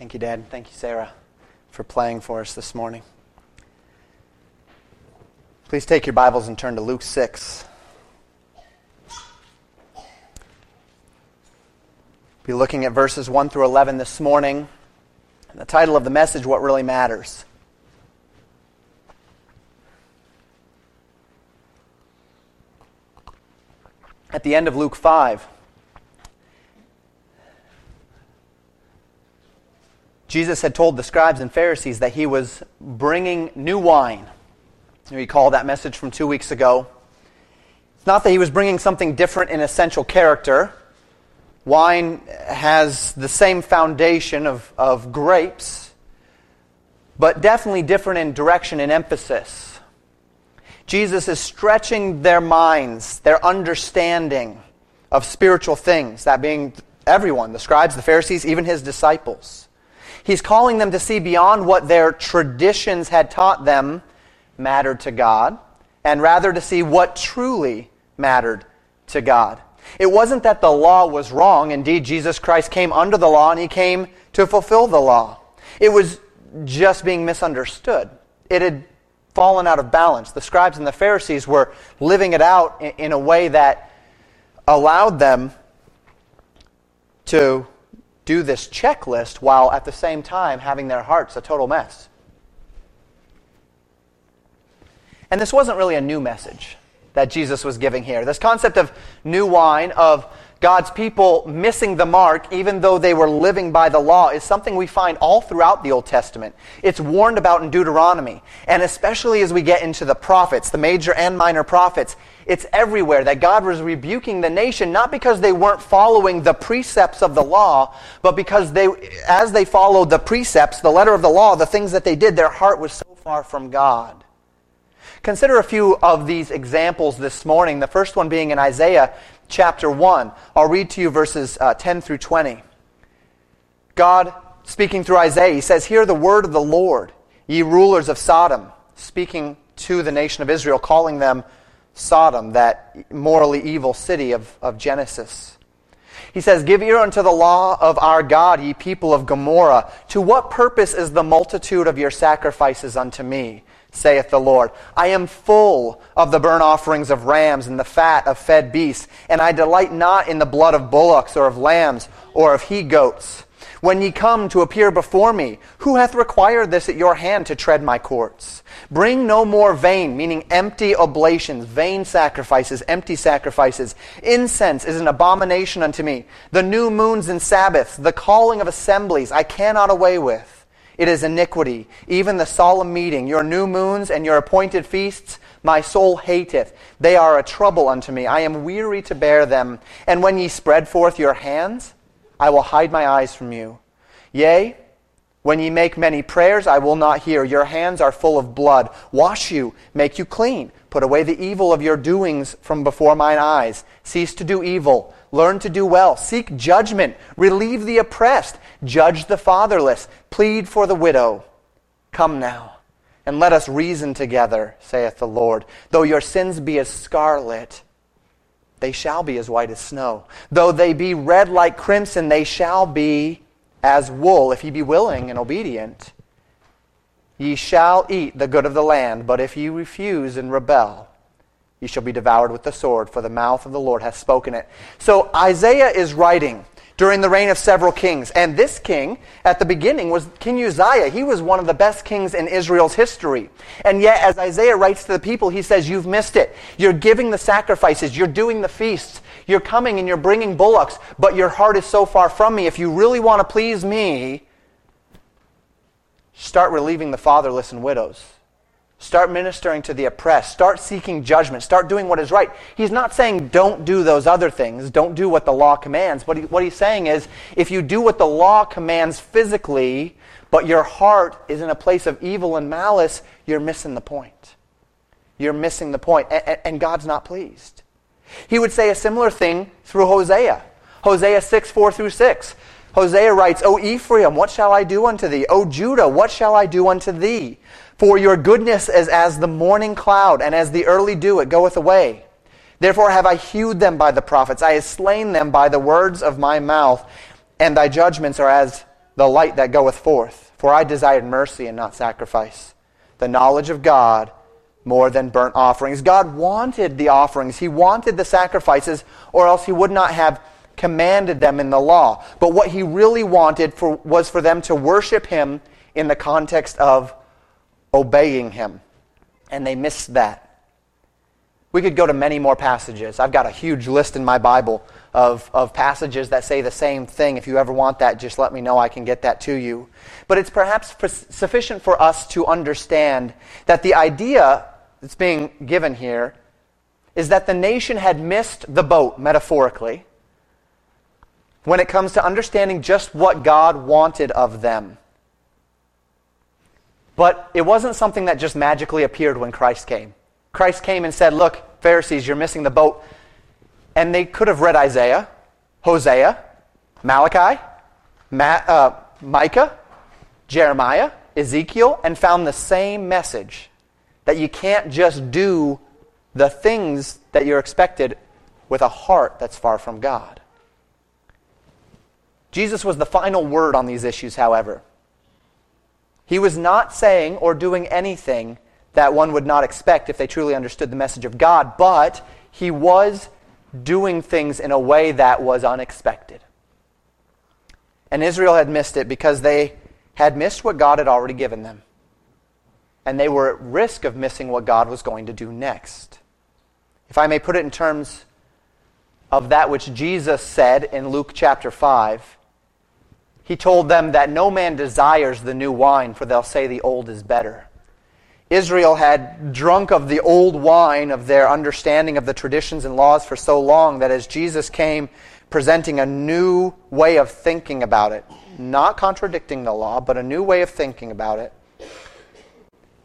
Thank you, Dad. Thank you, Sarah, for playing for us this morning. Please take your Bibles and turn to Luke 6. Be looking at verses 1 through 11 this morning. And the title of the message, What Really Matters. At the end of Luke 5, Jesus had told the scribes and Pharisees that he was bringing new wine. You recall that message from two weeks ago. It's not that he was bringing something different in essential character. Wine has the same foundation of, of grapes, but definitely different in direction and emphasis. Jesus is stretching their minds, their understanding of spiritual things, that being everyone, the scribes, the Pharisees, even his disciples. He's calling them to see beyond what their traditions had taught them mattered to God, and rather to see what truly mattered to God. It wasn't that the law was wrong. Indeed, Jesus Christ came under the law and he came to fulfill the law. It was just being misunderstood. It had fallen out of balance. The scribes and the Pharisees were living it out in a way that allowed them to do this checklist while at the same time having their hearts a total mess. And this wasn't really a new message that Jesus was giving here. This concept of new wine, of God's people missing the mark, even though they were living by the law, is something we find all throughout the Old Testament. It's warned about in Deuteronomy. And especially as we get into the prophets, the major and minor prophets, it's everywhere that God was rebuking the nation, not because they weren't following the precepts of the law, but because they, as they followed the precepts, the letter of the law, the things that they did, their heart was so far from God. Consider a few of these examples this morning. The first one being in Isaiah chapter 1. I'll read to you verses uh, 10 through 20. God, speaking through Isaiah, he says, Hear the word of the Lord, ye rulers of Sodom, speaking to the nation of Israel, calling them Sodom, that morally evil city of, of Genesis. He says, Give ear unto the law of our God, ye people of Gomorrah. To what purpose is the multitude of your sacrifices unto me? Saith the Lord. I am full of the burnt offerings of rams and the fat of fed beasts, and I delight not in the blood of bullocks or of lambs or of he goats. When ye come to appear before me, who hath required this at your hand to tread my courts? Bring no more vain, meaning empty oblations, vain sacrifices, empty sacrifices. Incense is an abomination unto me. The new moons and Sabbaths, the calling of assemblies, I cannot away with. It is iniquity, even the solemn meeting, your new moons and your appointed feasts, my soul hateth. They are a trouble unto me. I am weary to bear them. And when ye spread forth your hands, I will hide my eyes from you. Yea, when ye make many prayers, I will not hear. Your hands are full of blood. Wash you, make you clean. Put away the evil of your doings from before mine eyes. Cease to do evil. Learn to do well. Seek judgment. Relieve the oppressed. Judge the fatherless. Plead for the widow. Come now, and let us reason together, saith the Lord. Though your sins be as scarlet, they shall be as white as snow. Though they be red like crimson, they shall be as wool, if ye be willing and obedient. Ye shall eat the good of the land, but if ye refuse and rebel, ye shall be devoured with the sword, for the mouth of the Lord hath spoken it. So Isaiah is writing during the reign of several kings. And this king, at the beginning, was King Uzziah. He was one of the best kings in Israel's history. And yet, as Isaiah writes to the people, he says, You've missed it. You're giving the sacrifices, you're doing the feasts, you're coming and you're bringing bullocks, but your heart is so far from me. If you really want to please me, start relieving the fatherless and widows. Start ministering to the oppressed. Start seeking judgment. Start doing what is right. He's not saying don't do those other things. Don't do what the law commands. But he, what he's saying is if you do what the law commands physically, but your heart is in a place of evil and malice, you're missing the point. You're missing the point, and, and God's not pleased. He would say a similar thing through Hosea. Hosea 6, 4 through 6. Hosea writes, O Ephraim, what shall I do unto thee? O Judah, what shall I do unto thee? For your goodness is as the morning cloud, and as the early dew, it goeth away. Therefore have I hewed them by the prophets, I have slain them by the words of my mouth, and thy judgments are as the light that goeth forth. For I desired mercy and not sacrifice, the knowledge of God more than burnt offerings. God wanted the offerings, He wanted the sacrifices, or else He would not have commanded them in the law. But what He really wanted for, was for them to worship Him in the context of obeying Him. And they missed that. We could go to many more passages. I've got a huge list in my Bible of, of passages that say the same thing. If you ever want that, just let me know. I can get that to you. But it's perhaps sufficient for us to understand that the idea that's being given here is that the nation had missed the boat, metaphorically, when it comes to understanding just what God wanted of them. But it wasn't something that just magically appeared when Christ came. Christ came and said, Look, Pharisees, you're missing the boat. And they could have read Isaiah, Hosea, Malachi, Ma- uh, Micah, Jeremiah, Ezekiel, and found the same message that you can't just do the things that you're expected with a heart that's far from God. Jesus was the final word on these issues, however. He was not saying or doing anything that one would not expect if they truly understood the message of God, but he was doing things in a way that was unexpected. And Israel had missed it because they had missed what God had already given them. And they were at risk of missing what God was going to do next. If I may put it in terms of that which Jesus said in Luke chapter 5, he told them that no man desires the new wine, for they'll say the old is better. Israel had drunk of the old wine of their understanding of the traditions and laws for so long that as Jesus came presenting a new way of thinking about it, not contradicting the law, but a new way of thinking about it,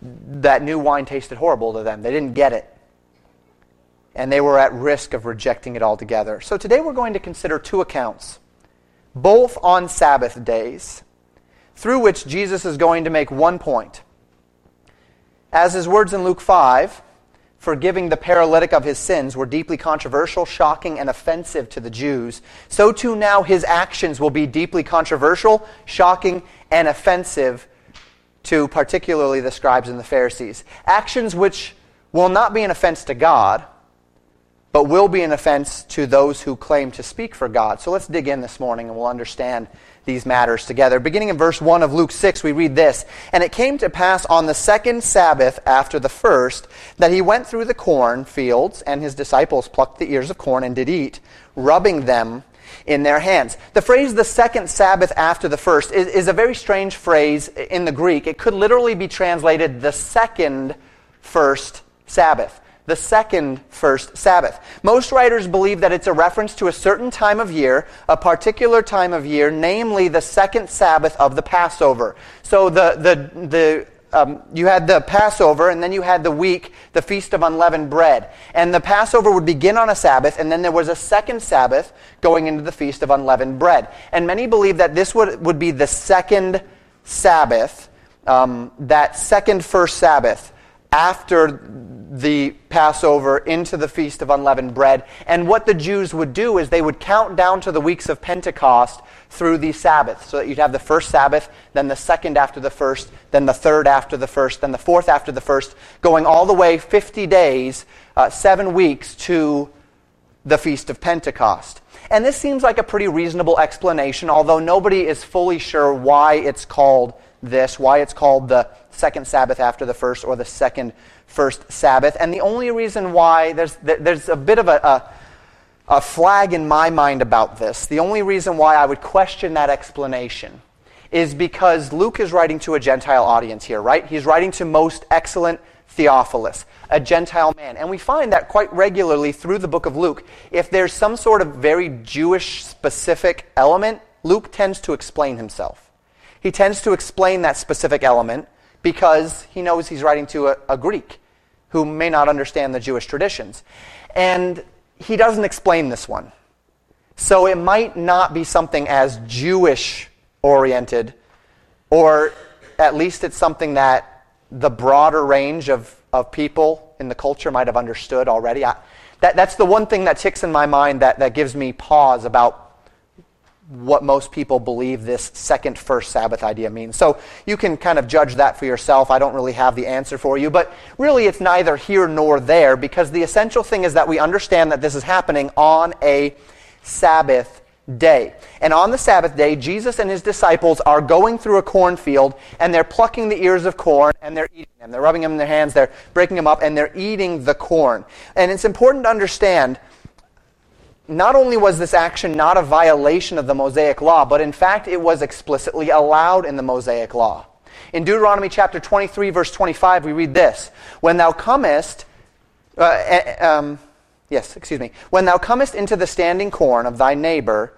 that new wine tasted horrible to them. They didn't get it. And they were at risk of rejecting it altogether. So today we're going to consider two accounts, both on Sabbath days, through which Jesus is going to make one point as his words in Luke 5, forgiving the paralytic of his sins, were deeply controversial, shocking, and offensive to the Jews, so too now his actions will be deeply controversial, shocking, and offensive to particularly the scribes and the Pharisees. Actions which will not be an offense to God, but will be an offense to those who claim to speak for God. So let's dig in this morning and we'll understand these matters together. Beginning in verse 1 of Luke 6, we read this And it came to pass on the second Sabbath after the first that he went through the corn fields, and his disciples plucked the ears of corn and did eat, rubbing them in their hands. The phrase the second Sabbath after the first is, is a very strange phrase in the Greek. It could literally be translated the second first Sabbath the second first Sabbath. Most writers believe that it's a reference to a certain time of year, a particular time of year, namely the second Sabbath of the Passover. So the, the, the, um, you had the Passover, and then you had the week, the Feast of Unleavened Bread. And the Passover would begin on a Sabbath, and then there was a second Sabbath going into the Feast of Unleavened Bread. And many believe that this would, would be the second Sabbath, um, that second first Sabbath after the Passover into the Feast of Unleavened Bread. And what the Jews would do is they would count down to the weeks of Pentecost through these Sabbaths. So that you'd have the first Sabbath, then the second after the first, then the third after the first, then the fourth after the first, going all the way 50 days, uh, seven weeks to the Feast of Pentecost. And this seems like a pretty reasonable explanation, although nobody is fully sure why it's called this, why it's called the second Sabbath after the first or the second first Sabbath. And the only reason why there's, there's a bit of a, a, a flag in my mind about this, the only reason why I would question that explanation is because Luke is writing to a Gentile audience here, right? He's writing to most excellent Theophilus, a Gentile man. And we find that quite regularly through the book of Luke. If there's some sort of very Jewish specific element, Luke tends to explain himself. He tends to explain that specific element because he knows he's writing to a, a Greek who may not understand the Jewish traditions. And he doesn't explain this one. So it might not be something as Jewish oriented, or at least it's something that the broader range of, of people in the culture might have understood already. I, that, that's the one thing that ticks in my mind that, that gives me pause about what most people believe this second first Sabbath idea means. So you can kind of judge that for yourself. I don't really have the answer for you, but really it's neither here nor there because the essential thing is that we understand that this is happening on a Sabbath day. And on the Sabbath day, Jesus and his disciples are going through a cornfield and they're plucking the ears of corn and they're eating them. They're rubbing them in their hands, they're breaking them up, and they're eating the corn. And it's important to understand not only was this action not a violation of the Mosaic law, but in fact it was explicitly allowed in the Mosaic law. In Deuteronomy chapter 23, verse 25, we read this When thou comest, uh, eh, um, yes, excuse me, when thou comest into the standing corn of thy neighbor,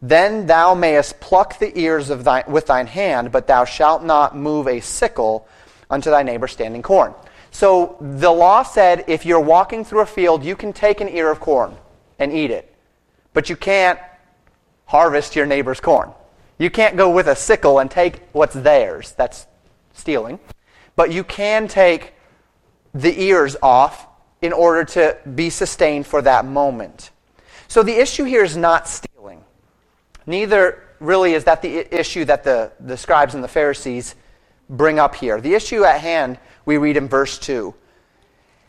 then thou mayest pluck the ears of thy, with thine hand, but thou shalt not move a sickle unto thy neighbor's standing corn. So the law said if you're walking through a field, you can take an ear of corn and eat it. But you can't harvest your neighbor's corn. You can't go with a sickle and take what's theirs. That's stealing. But you can take the ears off in order to be sustained for that moment. So the issue here is not stealing. Neither really is that the issue that the, the scribes and the Pharisees bring up here. The issue at hand we read in verse 2.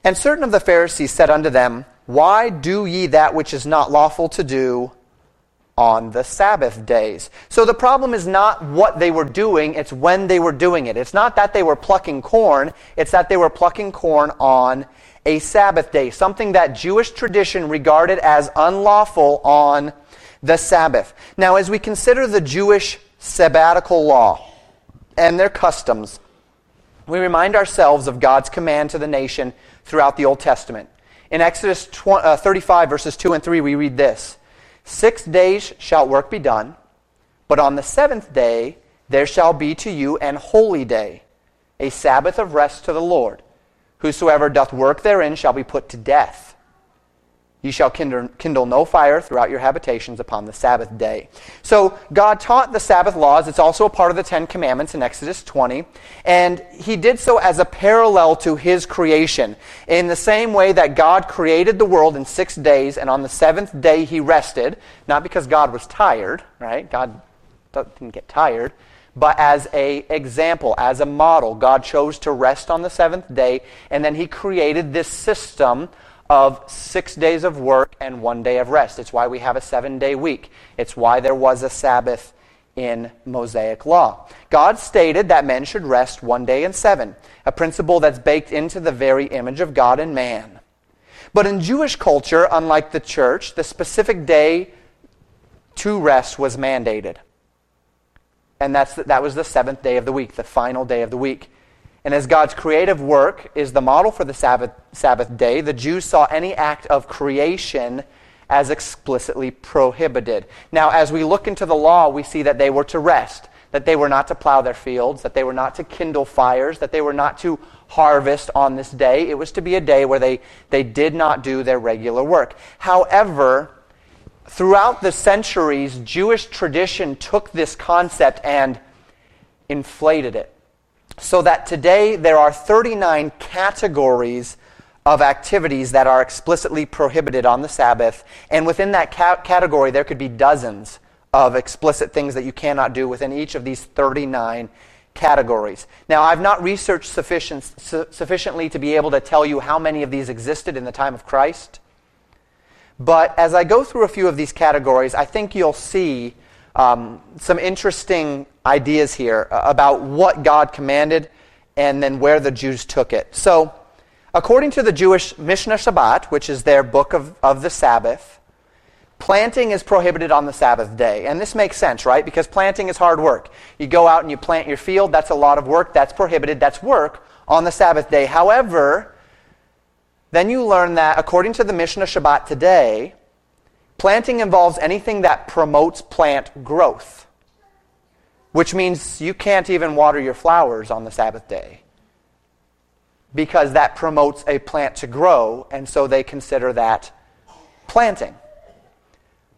And certain of the Pharisees said unto them, why do ye that which is not lawful to do on the Sabbath days? So the problem is not what they were doing, it's when they were doing it. It's not that they were plucking corn, it's that they were plucking corn on a Sabbath day, something that Jewish tradition regarded as unlawful on the Sabbath. Now, as we consider the Jewish sabbatical law and their customs, we remind ourselves of God's command to the nation throughout the Old Testament. In Exodus 20, uh, 35, verses 2 and 3, we read this Six days shall work be done, but on the seventh day there shall be to you an holy day, a Sabbath of rest to the Lord. Whosoever doth work therein shall be put to death. You shall kindle, no fire throughout your habitations upon the Sabbath day. So, God taught the Sabbath laws. It's also a part of the Ten Commandments in Exodus 20. And He did so as a parallel to His creation. In the same way that God created the world in six days, and on the seventh day He rested, not because God was tired, right? God didn't get tired. But as a example, as a model, God chose to rest on the seventh day, and then He created this system of six days of work and one day of rest. It's why we have a seven day week. It's why there was a Sabbath in Mosaic law. God stated that men should rest one day in seven, a principle that's baked into the very image of God and man. But in Jewish culture, unlike the church, the specific day to rest was mandated. And that's, that was the seventh day of the week, the final day of the week. And as God's creative work is the model for the Sabbath, Sabbath day, the Jews saw any act of creation as explicitly prohibited. Now, as we look into the law, we see that they were to rest, that they were not to plow their fields, that they were not to kindle fires, that they were not to harvest on this day. It was to be a day where they, they did not do their regular work. However, throughout the centuries, Jewish tradition took this concept and inflated it so that today there are 39 categories of activities that are explicitly prohibited on the Sabbath. And within that ca- category, there could be dozens of explicit things that you cannot do within each of these 39 categories. Now, I've not researched sufficient, su- sufficiently to be able to tell you how many of these existed in the time of Christ. But as I go through a few of these categories, I think you'll see um, some interesting ideas here about what God commanded and then where the Jews took it. So, according to the Jewish Mishnah Shabbat, which is their book of, of the Sabbath, planting is prohibited on the Sabbath day. And this makes sense, right? Because planting is hard work. You go out and you plant your field, that's a lot of work, that's prohibited, that's work on the Sabbath day. However, then you learn that according to the Mishnah Shabbat today, Planting involves anything that promotes plant growth, which means you can't even water your flowers on the Sabbath day because that promotes a plant to grow, and so they consider that planting.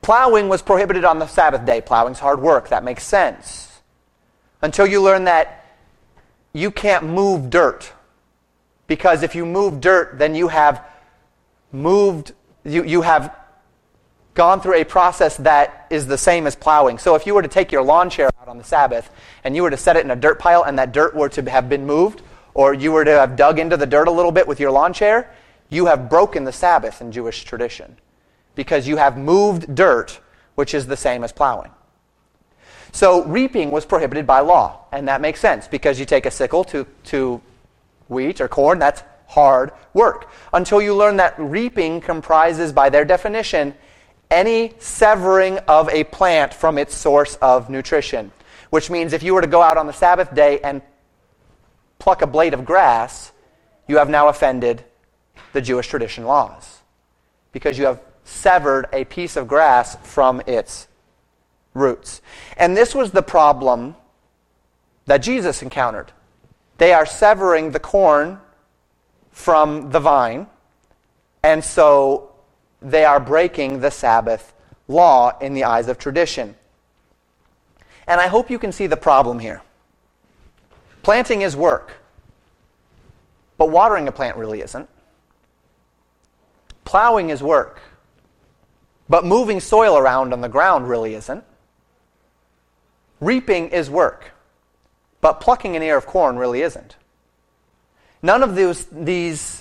Plowing was prohibited on the Sabbath day. Plowing's hard work. That makes sense. Until you learn that you can't move dirt. Because if you move dirt, then you have moved, you, you have gone through a process that is the same as plowing. So if you were to take your lawn chair out on the Sabbath and you were to set it in a dirt pile and that dirt were to have been moved, or you were to have dug into the dirt a little bit with your lawn chair, you have broken the Sabbath in Jewish tradition because you have moved dirt, which is the same as plowing. So reaping was prohibited by law, and that makes sense because you take a sickle to, to wheat or corn, that's hard work. Until you learn that reaping comprises, by their definition, any severing of a plant from its source of nutrition. Which means if you were to go out on the Sabbath day and pluck a blade of grass, you have now offended the Jewish tradition laws. Because you have severed a piece of grass from its roots. And this was the problem that Jesus encountered. They are severing the corn from the vine, and so they are breaking the Sabbath law in the eyes of tradition. And I hope you can see the problem here. Planting is work, but watering a plant really isn't. Plowing is work, but moving soil around on the ground really isn't. Reaping is work, but plucking an ear of corn really isn't. None of those, these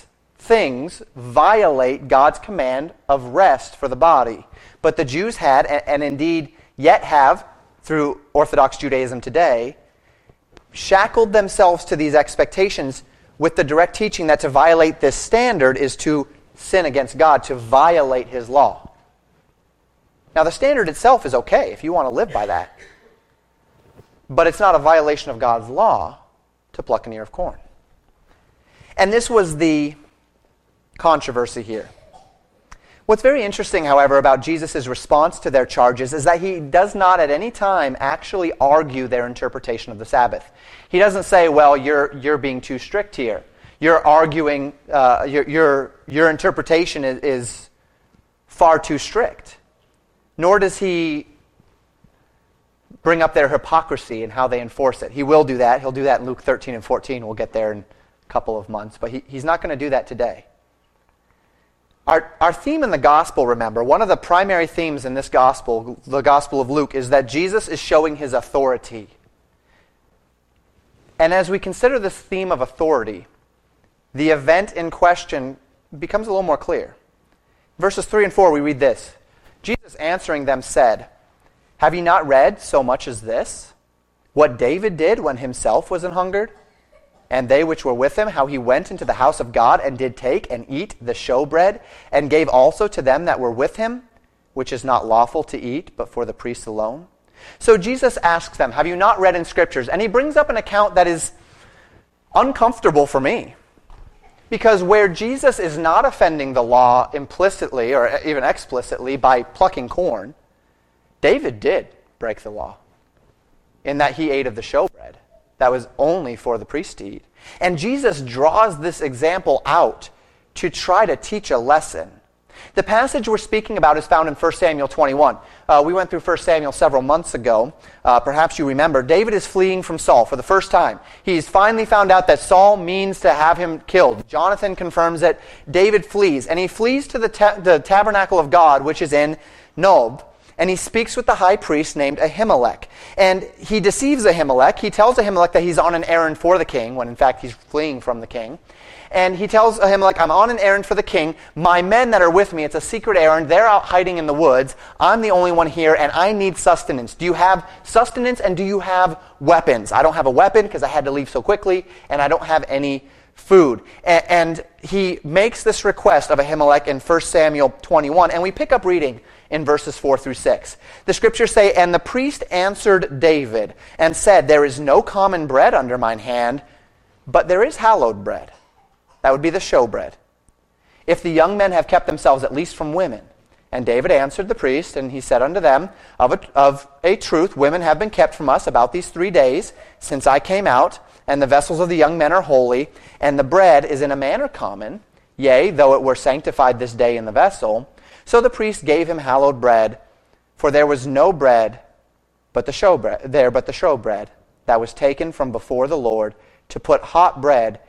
things violate God's command of rest for the body. But the Jews had, and, and indeed yet have, through Orthodox Judaism today, shackled themselves to these expectations with the direct teaching that to violate this standard is to sin against God, to violate his law. Now, the standard itself is okay if you want to live by that. But it's not a violation of God's law to pluck an ear of corn. And this was the controversy here. What's very interesting, however, about Jesus' response to their charges is that he does not at any time actually argue their interpretation of the Sabbath. He doesn't say, well, you're, you're being too strict here. You're arguing, uh, your, your, your interpretation is, is far too strict. Nor does he bring up their hypocrisy and how they enforce it. He will do that. He'll do that in Luke 13 and 14. We'll get there in a couple of months. But he, he's not going to do that today. Our, our theme in the gospel, remember, one of the primary themes in this gospel, the gospel of Luke, is that Jesus is showing his authority. And as we consider this theme of authority, the event in question becomes a little more clear. Verses 3 and 4, we read this Jesus answering them said, have you not read so much as this? What David did when himself was an hungered? And they which were with him, how he went into the house of God and did take and eat the showbread, and gave also to them that were with him, which is not lawful to eat, but for the priests alone? So Jesus asks them, Have you not read in scriptures? And he brings up an account that is uncomfortable for me. Because where Jesus is not offending the law implicitly or even explicitly by plucking corn, David did break the law in that he ate of the showbread. That was only for the priest to eat. And Jesus draws this example out to try to teach a lesson. The passage we're speaking about is found in 1 Samuel 21. Uh, we went through 1 Samuel several months ago. Uh, perhaps you remember. David is fleeing from Saul for the first time. He's finally found out that Saul means to have him killed. Jonathan confirms it. David flees, and he flees to the, ta- the tabernacle of God, which is in Nob and he speaks with the high priest named Ahimelech. And he deceives Ahimelech. He tells Ahimelech that he's on an errand for the king, when in fact he's fleeing from the king. And he tells Ahimelech, I'm on an errand for the king. My men that are with me, it's a secret errand. They're out hiding in the woods. I'm the only one here, and I need sustenance. Do you have sustenance, and do you have weapons? I don't have a weapon because I had to leave so quickly, and I don't have any food. And he makes this request of Ahimelech in 1 Samuel 21, and we pick up reading in verses 4 through 6. The scriptures say, And the priest answered David and said, There is no common bread under mine hand, but there is hallowed bread. That would be the showbread. If the young men have kept themselves at least from women. And David answered the priest, and he said unto them, Of a, of a truth, women have been kept from us about these three days since I came out, and the vessels of the young men are holy, and the bread is in a manner common, yea, though it were sanctified this day in the vessel. So the priest gave him hallowed bread, for there was no bread but the showbread there but the showbread that was taken from before the Lord to put hot bread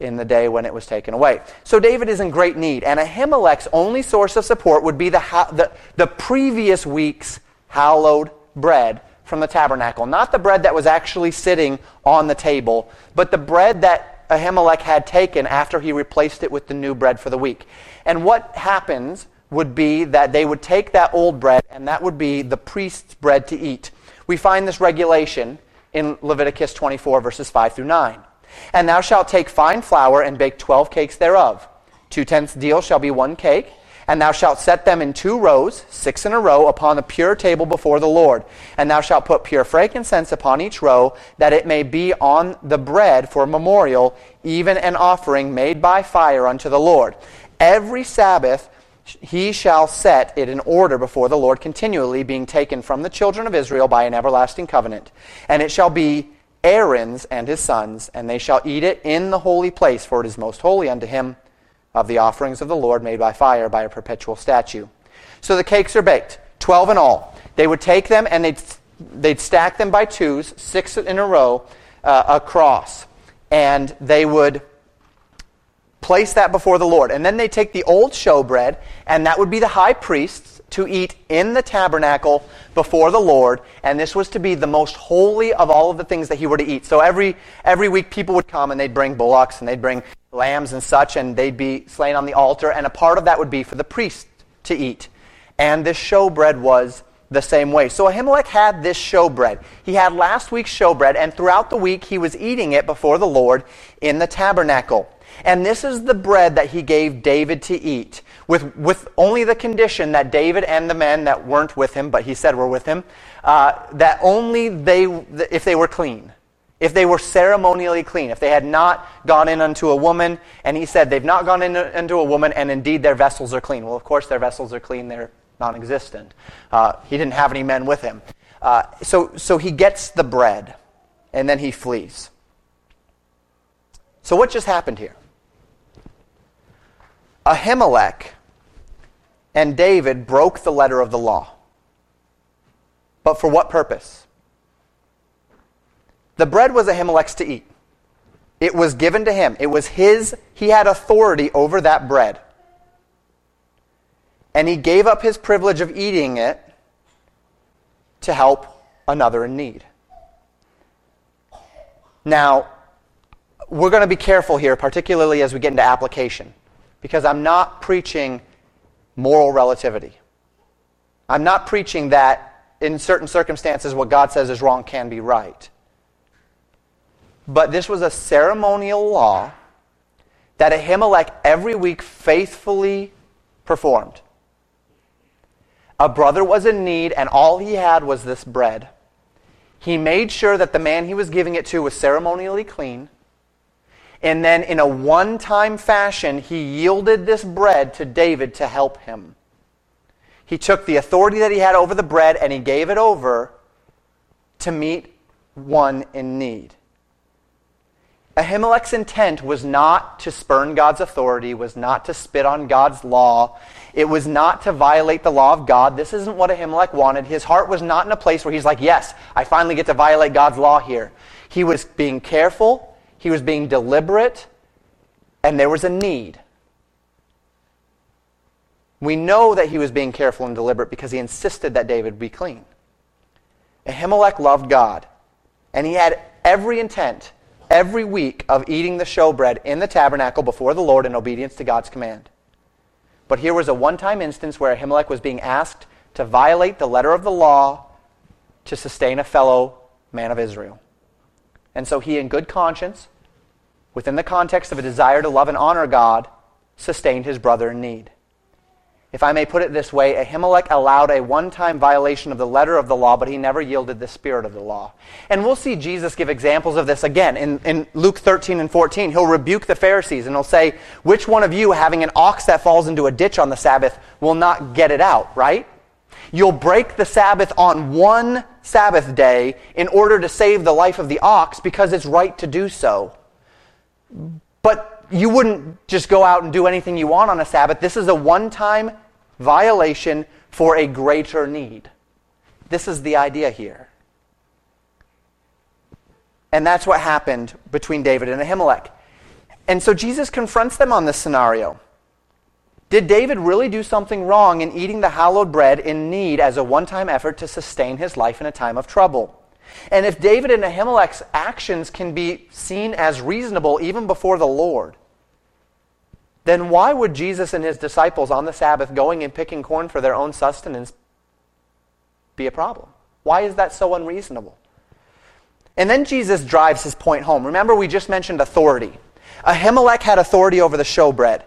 in the day when it was taken away. So David is in great need, and Ahimelech's only source of support would be the, the, the previous week's hallowed bread from the tabernacle. Not the bread that was actually sitting on the table, but the bread that Ahimelech had taken after he replaced it with the new bread for the week. And what happens would be that they would take that old bread, and that would be the priest's bread to eat. We find this regulation in Leviticus 24, verses 5 through 9. And thou shalt take fine flour and bake twelve cakes thereof. Two tenths deal shall be one cake and thou shalt set them in two rows, six in a row, upon the pure table before the Lord. And thou shalt put pure frankincense upon each row, that it may be on the bread for memorial, even an offering made by fire unto the Lord. Every Sabbath he shall set it in order before the Lord continually, being taken from the children of Israel by an everlasting covenant. And it shall be Aaron's and his sons, and they shall eat it in the holy place, for it is most holy unto him of the offerings of the Lord made by fire by a perpetual statute. So the cakes are baked, 12 in all. They would take them and they'd, they'd stack them by twos, six in a row, uh, across. And they would place that before the Lord. And then they take the old showbread, and that would be the high priest's to eat in the tabernacle before the Lord. And this was to be the most holy of all of the things that he were to eat. So every, every week people would come and they'd bring bullocks and they'd bring lambs and such, and they'd be slain on the altar, and a part of that would be for the priest to eat. And this showbread was the same way. So Ahimelech had this showbread. He had last week's showbread, and throughout the week he was eating it before the Lord in the tabernacle. And this is the bread that he gave David to eat, with, with only the condition that David and the men that weren't with him, but he said were with him, uh, that only they, if they were clean if they were ceremonially clean, if they had not gone in unto a woman, and he said they've not gone in unto a woman, and indeed their vessels are clean. Well, of course, their vessels are clean, they're non existent. Uh, he didn't have any men with him. Uh, so, so he gets the bread, and then he flees. So, what just happened here? Ahimelech and David broke the letter of the law. But for what purpose? The bread was Ahimelech's to eat. It was given to him. It was his, he had authority over that bread. And he gave up his privilege of eating it to help another in need. Now, we're going to be careful here, particularly as we get into application, because I'm not preaching moral relativity. I'm not preaching that in certain circumstances what God says is wrong can be right. But this was a ceremonial law that Ahimelech every week faithfully performed. A brother was in need, and all he had was this bread. He made sure that the man he was giving it to was ceremonially clean. And then, in a one time fashion, he yielded this bread to David to help him. He took the authority that he had over the bread and he gave it over to meet one in need. Ahimelech's intent was not to spurn God's authority, was not to spit on God's law. It was not to violate the law of God. This isn't what Ahimelech wanted. His heart was not in a place where he's like, yes, I finally get to violate God's law here. He was being careful, he was being deliberate, and there was a need. We know that he was being careful and deliberate because he insisted that David be clean. Ahimelech loved God, and he had every intent every week of eating the showbread in the tabernacle before the Lord in obedience to God's command. But here was a one time instance where Ahimelech was being asked to violate the letter of the law to sustain a fellow man of Israel. And so he, in good conscience, within the context of a desire to love and honor God, sustained his brother in need. If I may put it this way, Ahimelech allowed a one time violation of the letter of the law, but he never yielded the spirit of the law. And we'll see Jesus give examples of this again in, in Luke 13 and 14. He'll rebuke the Pharisees and he'll say, Which one of you, having an ox that falls into a ditch on the Sabbath, will not get it out, right? You'll break the Sabbath on one Sabbath day in order to save the life of the ox because it's right to do so. But you wouldn't just go out and do anything you want on a Sabbath. This is a one time violation for a greater need. This is the idea here. And that's what happened between David and Ahimelech. And so Jesus confronts them on this scenario. Did David really do something wrong in eating the hallowed bread in need as a one time effort to sustain his life in a time of trouble? And if David and Ahimelech's actions can be seen as reasonable even before the Lord, then why would Jesus and his disciples on the Sabbath going and picking corn for their own sustenance be a problem? Why is that so unreasonable? And then Jesus drives his point home. Remember, we just mentioned authority. Ahimelech had authority over the showbread.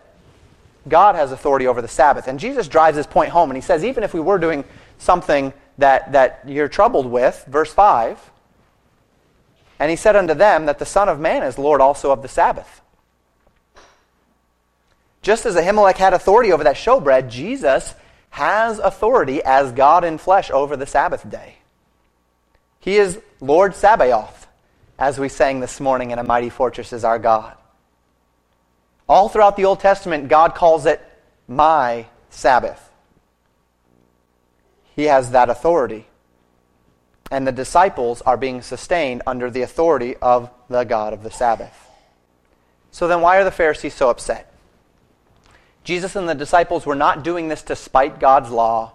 God has authority over the Sabbath. And Jesus drives his point home, and he says, even if we were doing something that, that you're troubled with, verse 5, and he said unto them that the Son of Man is Lord also of the Sabbath. Just as Ahimelech had authority over that showbread, Jesus has authority as God in flesh over the Sabbath day. He is Lord Sabaoth, as we sang this morning in A Mighty Fortress is Our God. All throughout the Old Testament, God calls it my Sabbath. He has that authority. And the disciples are being sustained under the authority of the God of the Sabbath. So then, why are the Pharisees so upset? Jesus and the disciples were not doing this to spite God's law.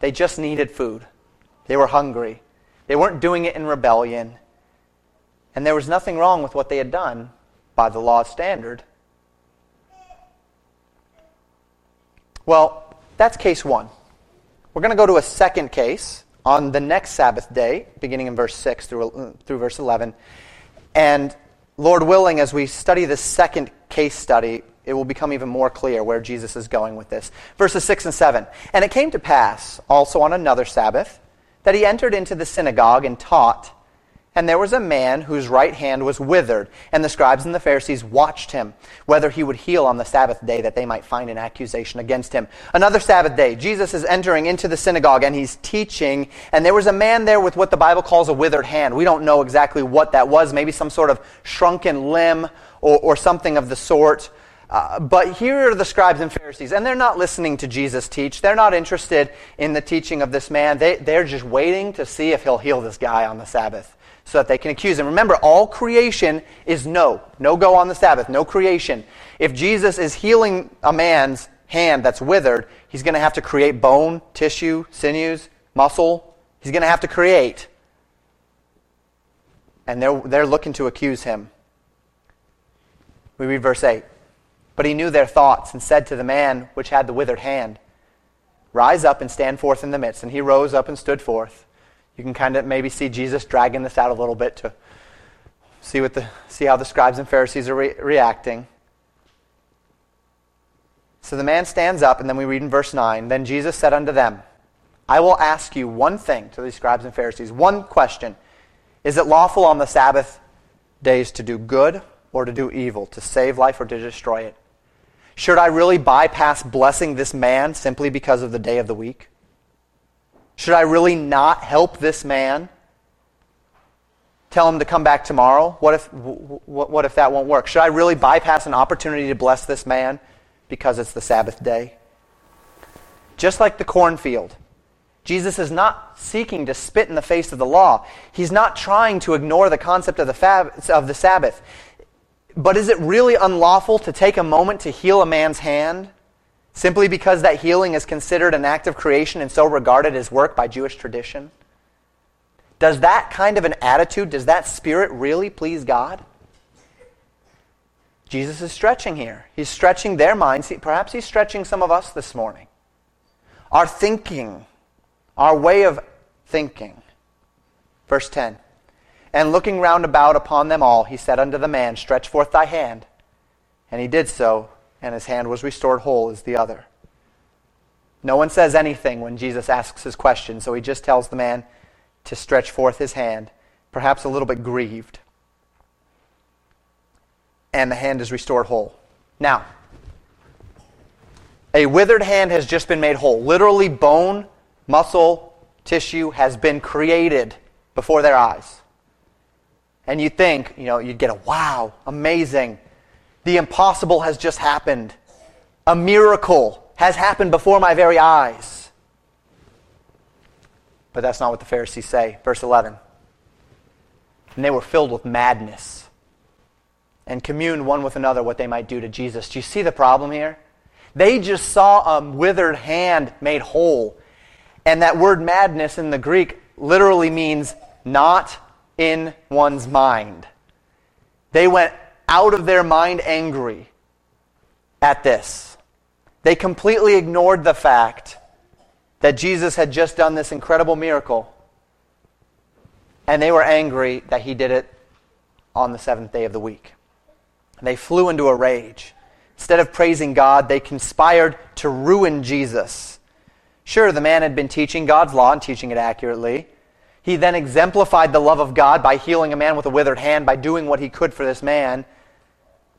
They just needed food. They were hungry. They weren't doing it in rebellion. And there was nothing wrong with what they had done by the law standard. Well, that's case one. We're going to go to a second case on the next Sabbath day, beginning in verse 6 through, uh, through verse 11. And Lord willing, as we study this second case study, it will become even more clear where Jesus is going with this. Verses 6 and 7. And it came to pass, also on another Sabbath, that he entered into the synagogue and taught. And there was a man whose right hand was withered, and the scribes and the Pharisees watched him, whether he would heal on the Sabbath day, that they might find an accusation against him. Another Sabbath day, Jesus is entering into the synagogue and he's teaching, and there was a man there with what the Bible calls a withered hand. We don't know exactly what that was, maybe some sort of shrunken limb or, or something of the sort. Uh, but here are the scribes and Pharisees, and they're not listening to Jesus teach. They're not interested in the teaching of this man. They, they're just waiting to see if he'll heal this guy on the Sabbath so that they can accuse him. Remember, all creation is no. No go on the Sabbath, no creation. If Jesus is healing a man's hand that's withered, he's going to have to create bone, tissue, sinews, muscle. He's going to have to create. And they're, they're looking to accuse him. We read verse 8. But he knew their thoughts and said to the man which had the withered hand, Rise up and stand forth in the midst. And he rose up and stood forth. You can kind of maybe see Jesus dragging this out a little bit to see, what the, see how the scribes and Pharisees are re- reacting. So the man stands up, and then we read in verse 9 Then Jesus said unto them, I will ask you one thing to these scribes and Pharisees, one question. Is it lawful on the Sabbath days to do good or to do evil, to save life or to destroy it? Should I really bypass blessing this man simply because of the day of the week? Should I really not help this man? Tell him to come back tomorrow? What if, what if that won't work? Should I really bypass an opportunity to bless this man because it's the Sabbath day? Just like the cornfield, Jesus is not seeking to spit in the face of the law. He's not trying to ignore the concept of the, fab- of the Sabbath. But is it really unlawful to take a moment to heal a man's hand simply because that healing is considered an act of creation and so regarded as work by Jewish tradition? Does that kind of an attitude, does that spirit really please God? Jesus is stretching here. He's stretching their minds. Perhaps he's stretching some of us this morning. Our thinking, our way of thinking. Verse 10. And looking round about upon them all, he said unto the man, Stretch forth thy hand. And he did so, and his hand was restored whole as the other. No one says anything when Jesus asks his question, so he just tells the man to stretch forth his hand, perhaps a little bit grieved. And the hand is restored whole. Now, a withered hand has just been made whole. Literally, bone, muscle, tissue has been created before their eyes and you think, you know, you'd get a wow, amazing. The impossible has just happened. A miracle has happened before my very eyes. But that's not what the Pharisees say. Verse 11. And they were filled with madness and communed one with another what they might do to Jesus. Do you see the problem here? They just saw a withered hand made whole. And that word madness in the Greek literally means not in one's mind. They went out of their mind angry at this. They completely ignored the fact that Jesus had just done this incredible miracle. And they were angry that he did it on the seventh day of the week. They flew into a rage. Instead of praising God, they conspired to ruin Jesus. Sure, the man had been teaching God's law and teaching it accurately. He then exemplified the love of God by healing a man with a withered hand, by doing what he could for this man.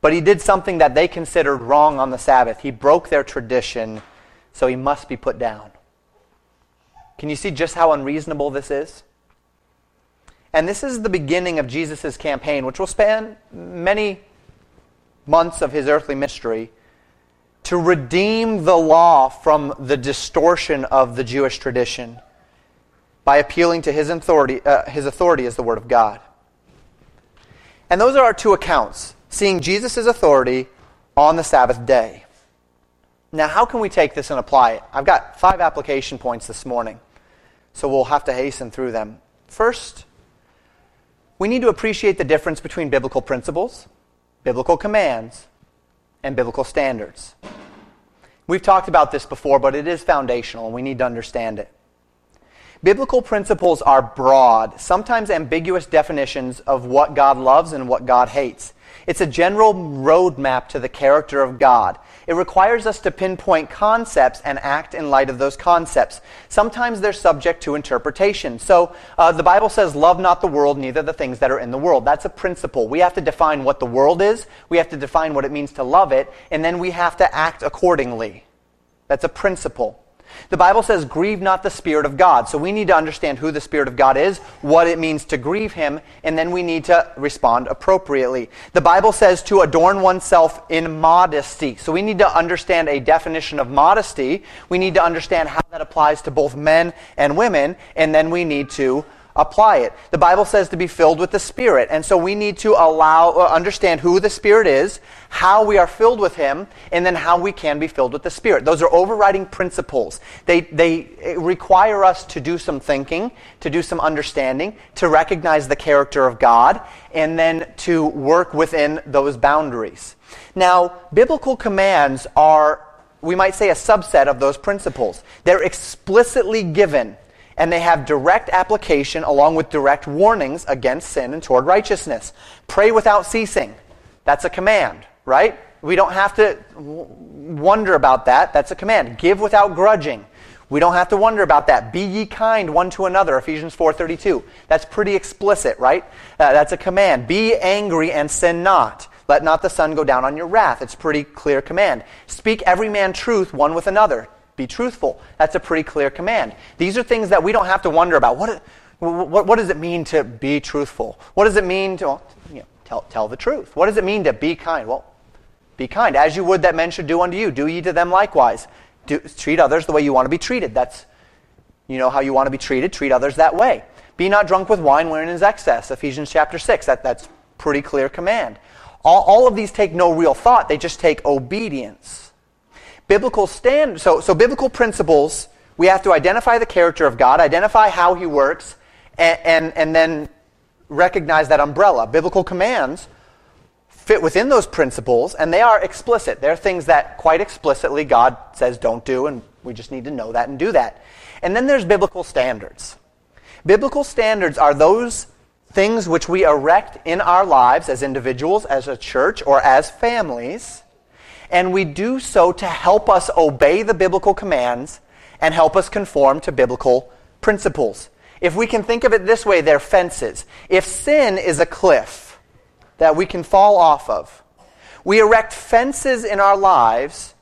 But he did something that they considered wrong on the Sabbath. He broke their tradition, so he must be put down. Can you see just how unreasonable this is? And this is the beginning of Jesus' campaign, which will span many months of his earthly ministry, to redeem the law from the distortion of the Jewish tradition by appealing to his authority, uh, his authority as the Word of God. And those are our two accounts seeing Jesus' authority on the Sabbath day. Now, how can we take this and apply it? I've got five application points this morning, so we'll have to hasten through them. First, we need to appreciate the difference between biblical principles, biblical commands, and biblical standards. We've talked about this before, but it is foundational, and we need to understand it. Biblical principles are broad, sometimes ambiguous definitions of what God loves and what God hates. It's a general roadmap to the character of God. It requires us to pinpoint concepts and act in light of those concepts. Sometimes they're subject to interpretation. So uh, the Bible says, Love not the world, neither the things that are in the world. That's a principle. We have to define what the world is, we have to define what it means to love it, and then we have to act accordingly. That's a principle. The Bible says, grieve not the Spirit of God. So we need to understand who the Spirit of God is, what it means to grieve Him, and then we need to respond appropriately. The Bible says to adorn oneself in modesty. So we need to understand a definition of modesty. We need to understand how that applies to both men and women, and then we need to apply it. The Bible says to be filled with the Spirit, and so we need to allow uh, understand who the Spirit is, how we are filled with Him, and then how we can be filled with the Spirit. Those are overriding principles. They they require us to do some thinking, to do some understanding, to recognize the character of God, and then to work within those boundaries. Now, biblical commands are we might say a subset of those principles. They're explicitly given and they have direct application along with direct warnings against sin and toward righteousness. Pray without ceasing. That's a command, right? We don't have to wonder about that. That's a command. Give without grudging. We don't have to wonder about that. Be ye kind one to another, Ephesians 4:32. That's pretty explicit, right? Uh, that's a command. Be angry and sin not. Let not the sun go down on your wrath. It's pretty clear command. Speak every man truth one with another. Be truthful. That's a pretty clear command. These are things that we don't have to wonder about. What, what, what does it mean to be truthful? What does it mean to well, you know, tell, tell the truth? What does it mean to be kind? Well, be kind. As you would that men should do unto you, do ye to them likewise. Do, treat others the way you want to be treated. That's, you know how you want to be treated. Treat others that way. Be not drunk with wine wherein is excess. Ephesians chapter 6. That, that's pretty clear command. All, all of these take no real thought. They just take obedience biblical stand so, so biblical principles we have to identify the character of god identify how he works and, and, and then recognize that umbrella. Biblical commands fit within those principles and they are explicit. They're things that quite explicitly god says don't do and we just need to know that and do that. And then there's biblical standards. Biblical standards are those things which we erect in our lives as individuals as a church or as families and we do so to help us obey the biblical commands and help us conform to biblical principles. If we can think of it this way, they're fences. If sin is a cliff that we can fall off of, we erect fences in our lives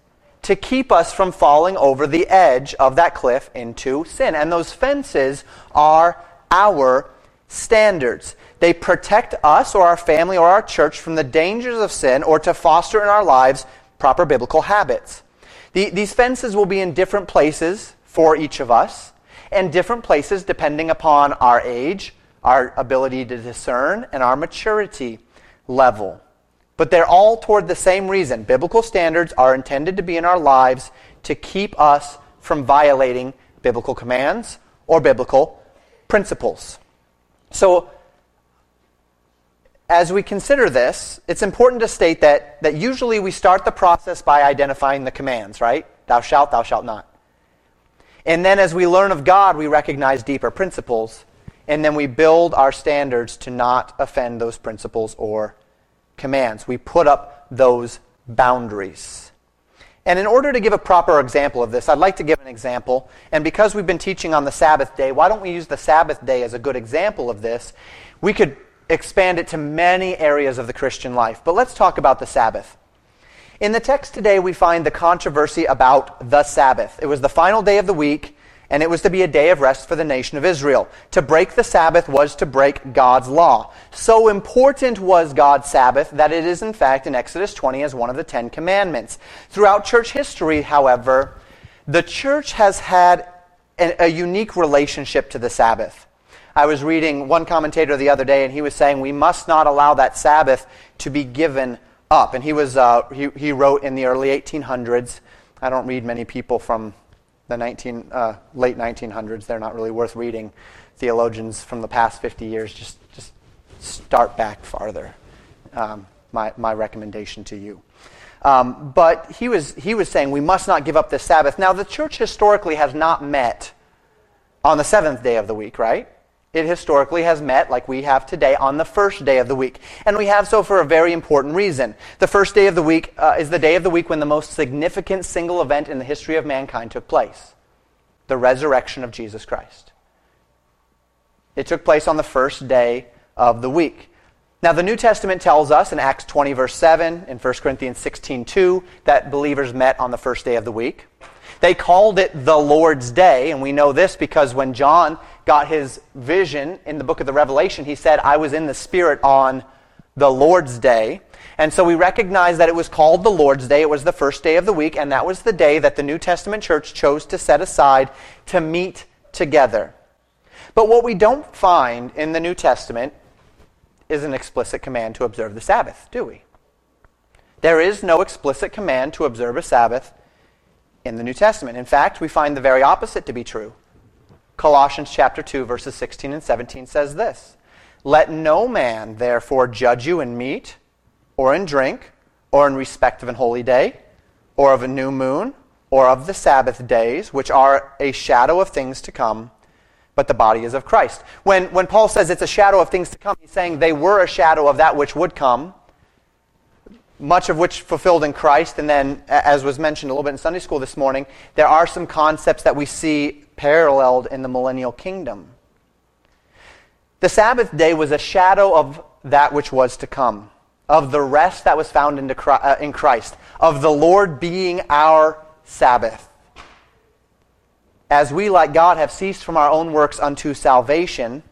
to keep us from falling over the edge of that cliff into sin. And those fences are our standards. They protect us or our family or our church from the dangers of sin or to foster in our lives proper biblical habits. The, these fences will be in different places for each of us, and different places depending upon our age, our ability to discern, and our maturity level. but they're all toward the same reason. Biblical standards are intended to be in our lives to keep us from violating biblical commands or biblical principles. So, as we consider this, it's important to state that, that usually we start the process by identifying the commands, right? Thou shalt, thou shalt not. And then as we learn of God, we recognize deeper principles, and then we build our standards to not offend those principles or commands. We put up those boundaries. And in order to give a proper example of this, I'd like to give an example. And because we've been teaching on the Sabbath day, why don't we use the Sabbath day as a good example of this? We could expand it to many areas of the Christian life. But let's talk about the Sabbath. In the text today, we find the controversy about the Sabbath. It was the final day of the week, and it was to be a day of rest for the nation of Israel. To break the Sabbath was to break God's law. So important was God's Sabbath that it is, in fact, in Exodus 20 as one of the Ten Commandments. Throughout church history, however, the church has had a, a unique relationship to the Sabbath. I was reading one commentator the other day, and he was saying we must not allow that Sabbath to be given up. And he, was, uh, he, he wrote in the early 1800s. I don't read many people from the 19, uh, late 1900s. They're not really worth reading. Theologians from the past 50 years, just, just start back farther. Um, my, my recommendation to you. Um, but he was, he was saying we must not give up the Sabbath. Now, the church historically has not met on the seventh day of the week, right? It historically has met, like we have today, on the first day of the week. And we have so for a very important reason. The first day of the week uh, is the day of the week when the most significant single event in the history of mankind took place the resurrection of Jesus Christ. It took place on the first day of the week. Now, the New Testament tells us in Acts 20, verse 7, in 1 Corinthians 16, 2, that believers met on the first day of the week. They called it the Lord's Day, and we know this because when John got his vision in the book of the Revelation, he said, I was in the Spirit on the Lord's Day. And so we recognize that it was called the Lord's Day. It was the first day of the week, and that was the day that the New Testament church chose to set aside to meet together. But what we don't find in the New Testament is an explicit command to observe the Sabbath, do we? There is no explicit command to observe a Sabbath in the New Testament. In fact, we find the very opposite to be true. Colossians chapter 2 verses 16 and 17 says this: Let no man therefore judge you in meat or in drink or in respect of an holy day or of a new moon or of the Sabbath days, which are a shadow of things to come, but the body is of Christ. When, when Paul says it's a shadow of things to come, he's saying they were a shadow of that which would come, much of which fulfilled in Christ. And then, as was mentioned a little bit in Sunday school this morning, there are some concepts that we see paralleled in the millennial kingdom. The Sabbath day was a shadow of that which was to come, of the rest that was found uh, in Christ, of the Lord being our Sabbath. As we, like God, have ceased from our own works unto salvation,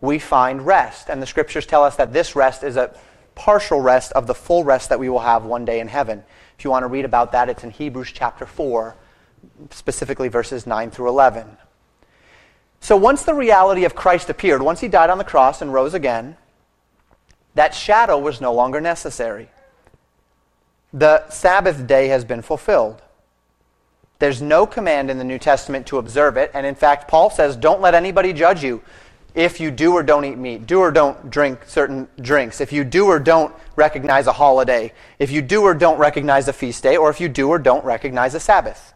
we find rest. And the scriptures tell us that this rest is a partial rest of the full rest that we will have one day in heaven. If you want to read about that, it's in Hebrews chapter 4, specifically verses 9 through 11. So once the reality of Christ appeared, once he died on the cross and rose again, that shadow was no longer necessary. The Sabbath day has been fulfilled. There's no command in the New Testament to observe it, and in fact, Paul says, Don't let anybody judge you if you do or don't eat meat, do or don't drink certain drinks, if you do or don't recognize a holiday, if you do or don't recognize a feast day, or if you do or don't recognize a Sabbath.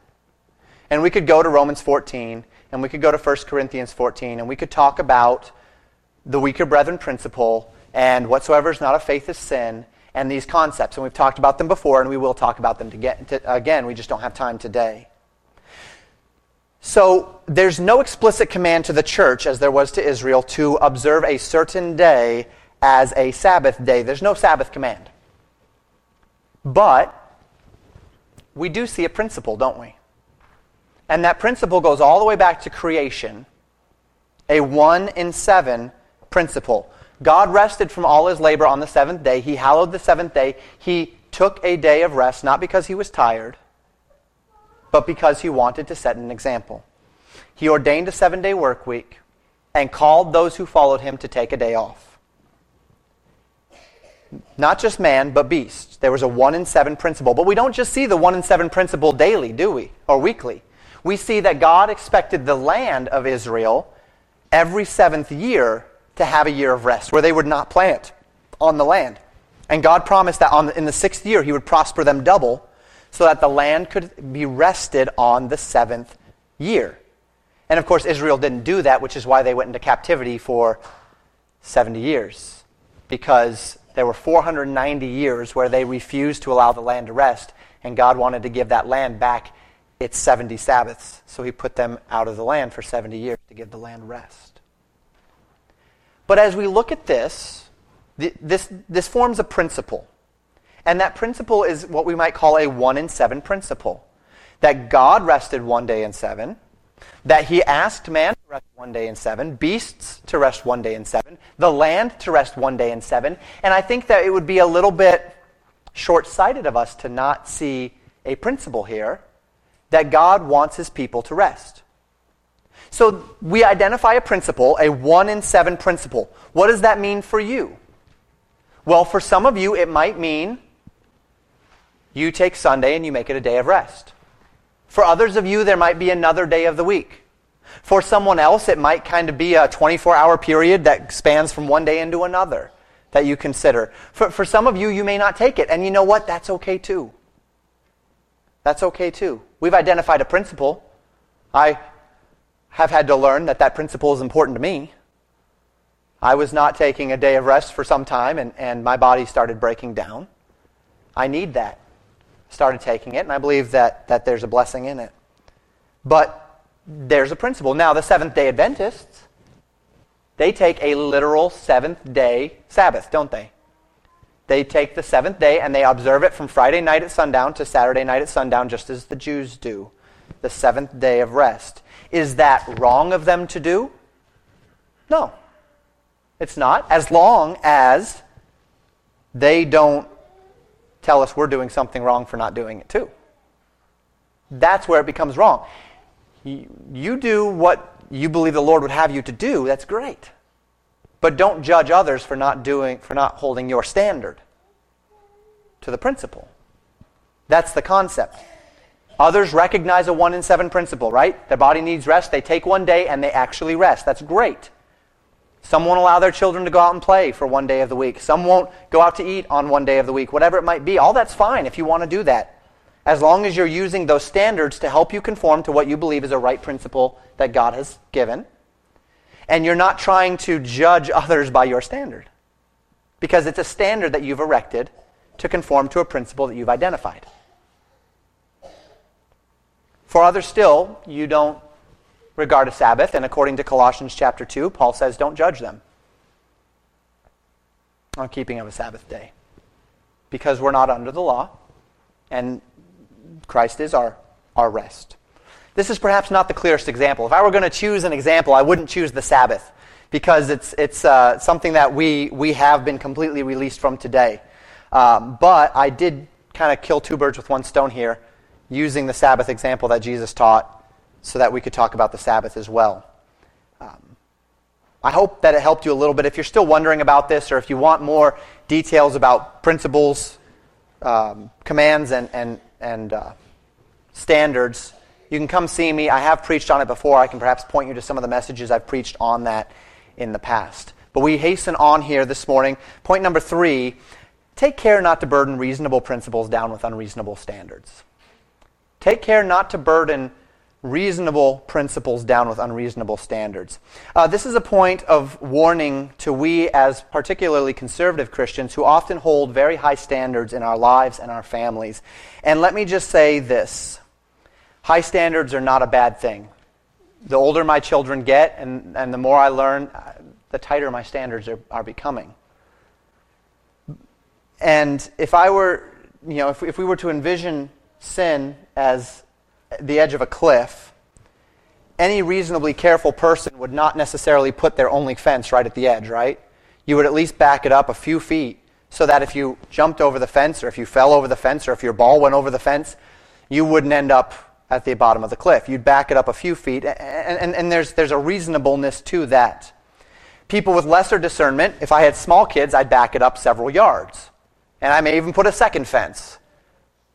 And we could go to Romans 14, and we could go to 1 Corinthians 14, and we could talk about the weaker brethren principle and whatsoever is not of faith is sin and these concepts. And we've talked about them before, and we will talk about them to get, to, again. We just don't have time today. So there's no explicit command to the church, as there was to Israel, to observe a certain day as a Sabbath day. There's no Sabbath command. But we do see a principle, don't we? And that principle goes all the way back to creation, a one in seven principle. God rested from all his labor on the seventh day. He hallowed the seventh day. He took a day of rest, not because he was tired, but because he wanted to set an example. He ordained a seven day work week and called those who followed him to take a day off. Not just man, but beasts. There was a 1 in 7 principle. But we don't just see the 1 in 7 principle daily, do we? Or weekly. We see that God expected the land of Israel every seventh year to have a year of rest, where they would not plant on the land. And God promised that the, in the sixth year he would prosper them double so that the land could be rested on the seventh year. And of course, Israel didn't do that, which is why they went into captivity for 70 years. Because there were 490 years where they refused to allow the land to rest, and God wanted to give that land back its 70 Sabbaths. So he put them out of the land for 70 years to give the land rest. But as we look at this, this, this forms a principle. And that principle is what we might call a 1 in 7 principle. That God rested one day in seven, that he asked man to rest one day in seven, beasts to rest one day in seven, the land to rest one day in seven. And I think that it would be a little bit short sighted of us to not see a principle here that God wants his people to rest. So we identify a principle, a one in seven principle. What does that mean for you? Well, for some of you, it might mean you take Sunday and you make it a day of rest. For others of you, there might be another day of the week. For someone else, it might kind of be a 24 hour period that spans from one day into another that you consider. For, for some of you, you may not take it. And you know what? That's okay too. That's okay too. We've identified a principle. I have had to learn that that principle is important to me. I was not taking a day of rest for some time, and, and my body started breaking down. I need that. Started taking it, and I believe that, that there's a blessing in it. But there's a principle. Now, the Seventh day Adventists, they take a literal seventh day Sabbath, don't they? They take the seventh day and they observe it from Friday night at sundown to Saturday night at sundown, just as the Jews do. The seventh day of rest. Is that wrong of them to do? No. It's not, as long as they don't tell us we're doing something wrong for not doing it too. That's where it becomes wrong. You do what you believe the Lord would have you to do, that's great. But don't judge others for not doing for not holding your standard to the principle. That's the concept. Others recognize a 1 in 7 principle, right? Their body needs rest, they take one day and they actually rest. That's great. Some won't allow their children to go out and play for one day of the week. Some won't go out to eat on one day of the week. Whatever it might be, all that's fine if you want to do that. As long as you're using those standards to help you conform to what you believe is a right principle that God has given. And you're not trying to judge others by your standard. Because it's a standard that you've erected to conform to a principle that you've identified. For others still, you don't regard a Sabbath, and according to Colossians chapter 2, Paul says, don't judge them on keeping of a Sabbath day. Because we're not under the law, and Christ is our, our rest. This is perhaps not the clearest example. If I were going to choose an example, I wouldn't choose the Sabbath because it's, it's uh, something that we, we have been completely released from today. Um, but I did kind of kill two birds with one stone here using the Sabbath example that Jesus taught so that we could talk about the Sabbath as well. Um, I hope that it helped you a little bit. If you're still wondering about this, or if you want more details about principles, um, commands, and, and, and uh, standards, you can come see me. I have preached on it before. I can perhaps point you to some of the messages I've preached on that in the past. But we hasten on here this morning. Point number three take care not to burden reasonable principles down with unreasonable standards. Take care not to burden reasonable principles down with unreasonable standards. Uh, this is a point of warning to we, as particularly conservative Christians, who often hold very high standards in our lives and our families. And let me just say this high standards are not a bad thing. The older my children get and, and the more I learn, the tighter my standards are, are becoming. And if I were, you know, if, if we were to envision sin as the edge of a cliff, any reasonably careful person would not necessarily put their only fence right at the edge, right? You would at least back it up a few feet so that if you jumped over the fence or if you fell over the fence or if your ball went over the fence, you wouldn't end up at the bottom of the cliff. You'd back it up a few feet, and, and, and there's, there's a reasonableness to that. People with lesser discernment, if I had small kids, I'd back it up several yards. And I may even put a second fence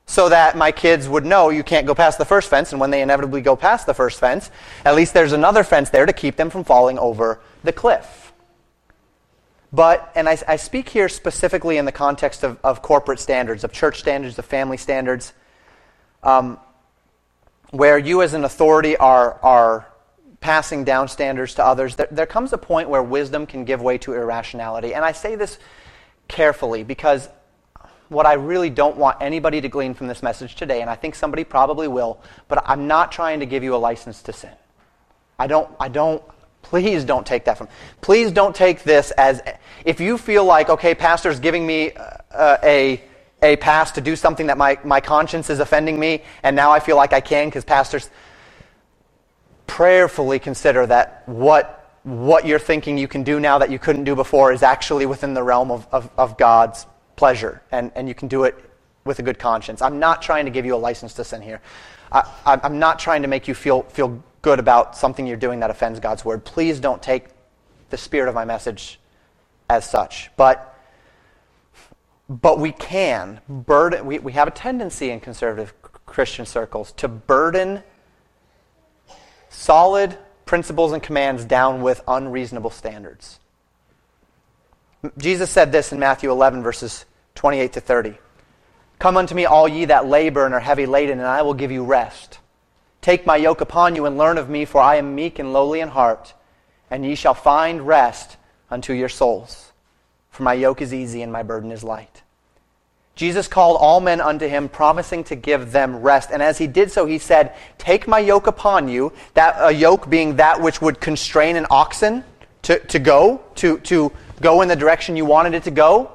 so that my kids would know you can't go past the first fence, and when they inevitably go past the first fence, at least there's another fence there to keep them from falling over the cliff. But, and I, I speak here specifically in the context of, of, corporate standards, of church standards, of family standards, um, where you as an authority are, are passing down standards to others. There, there comes a point where wisdom can give way to irrationality. And I say this carefully because what I really don't want anybody to glean from this message today, and I think somebody probably will, but I'm not trying to give you a license to sin. I don't, I don't, please don't take that from, please don't take this as, if you feel like, okay, pastor's giving me uh, a, a pass to do something that my, my conscience is offending me, and now I feel like I can because pastor's, prayerfully consider that what, what you're thinking you can do now that you couldn't do before is actually within the realm of, of, of God's pleasure, and, and you can do it with a good conscience. I'm not trying to give you a license to sin here. I, am not trying to make you feel, feel good about something you're doing that offends God's word. Please don't take the spirit of my message as such. But, but we can burden, we, we have a tendency in conservative Christian circles to burden solid principles and commands down with unreasonable standards. Jesus said this in Matthew 11, verses 28 to 30. Come unto me, all ye that labor and are heavy laden, and I will give you rest. Take my yoke upon you and learn of me, for I am meek and lowly in heart, and ye shall find rest unto your souls. For my yoke is easy and my burden is light. Jesus called all men unto him, promising to give them rest. And as he did so, he said, Take my yoke upon you, that a yoke being that which would constrain an oxen to, to go, to, to go in the direction you wanted it to go.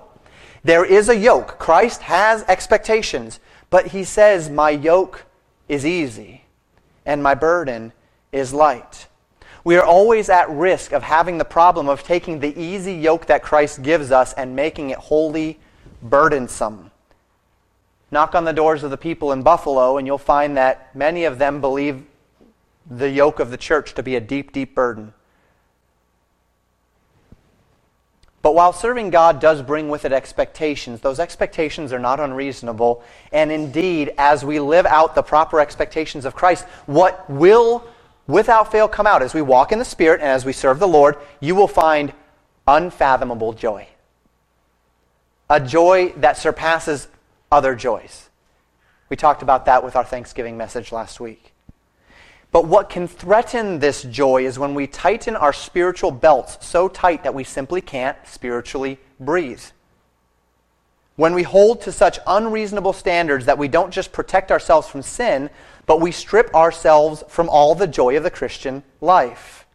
There is a yoke. Christ has expectations, but he says, My yoke is easy and my burden is light. We are always at risk of having the problem of taking the easy yoke that Christ gives us and making it wholly burdensome. Knock on the doors of the people in Buffalo, and you'll find that many of them believe the yoke of the church to be a deep, deep burden. But while serving God does bring with it expectations, those expectations are not unreasonable. And indeed, as we live out the proper expectations of Christ, what will without fail come out as we walk in the Spirit and as we serve the Lord, you will find unfathomable joy. A joy that surpasses other joys. We talked about that with our Thanksgiving message last week. But what can threaten this joy is when we tighten our spiritual belts so tight that we simply can't spiritually breathe. When we hold to such unreasonable standards that we don't just protect ourselves from sin, but we strip ourselves from all the joy of the Christian life.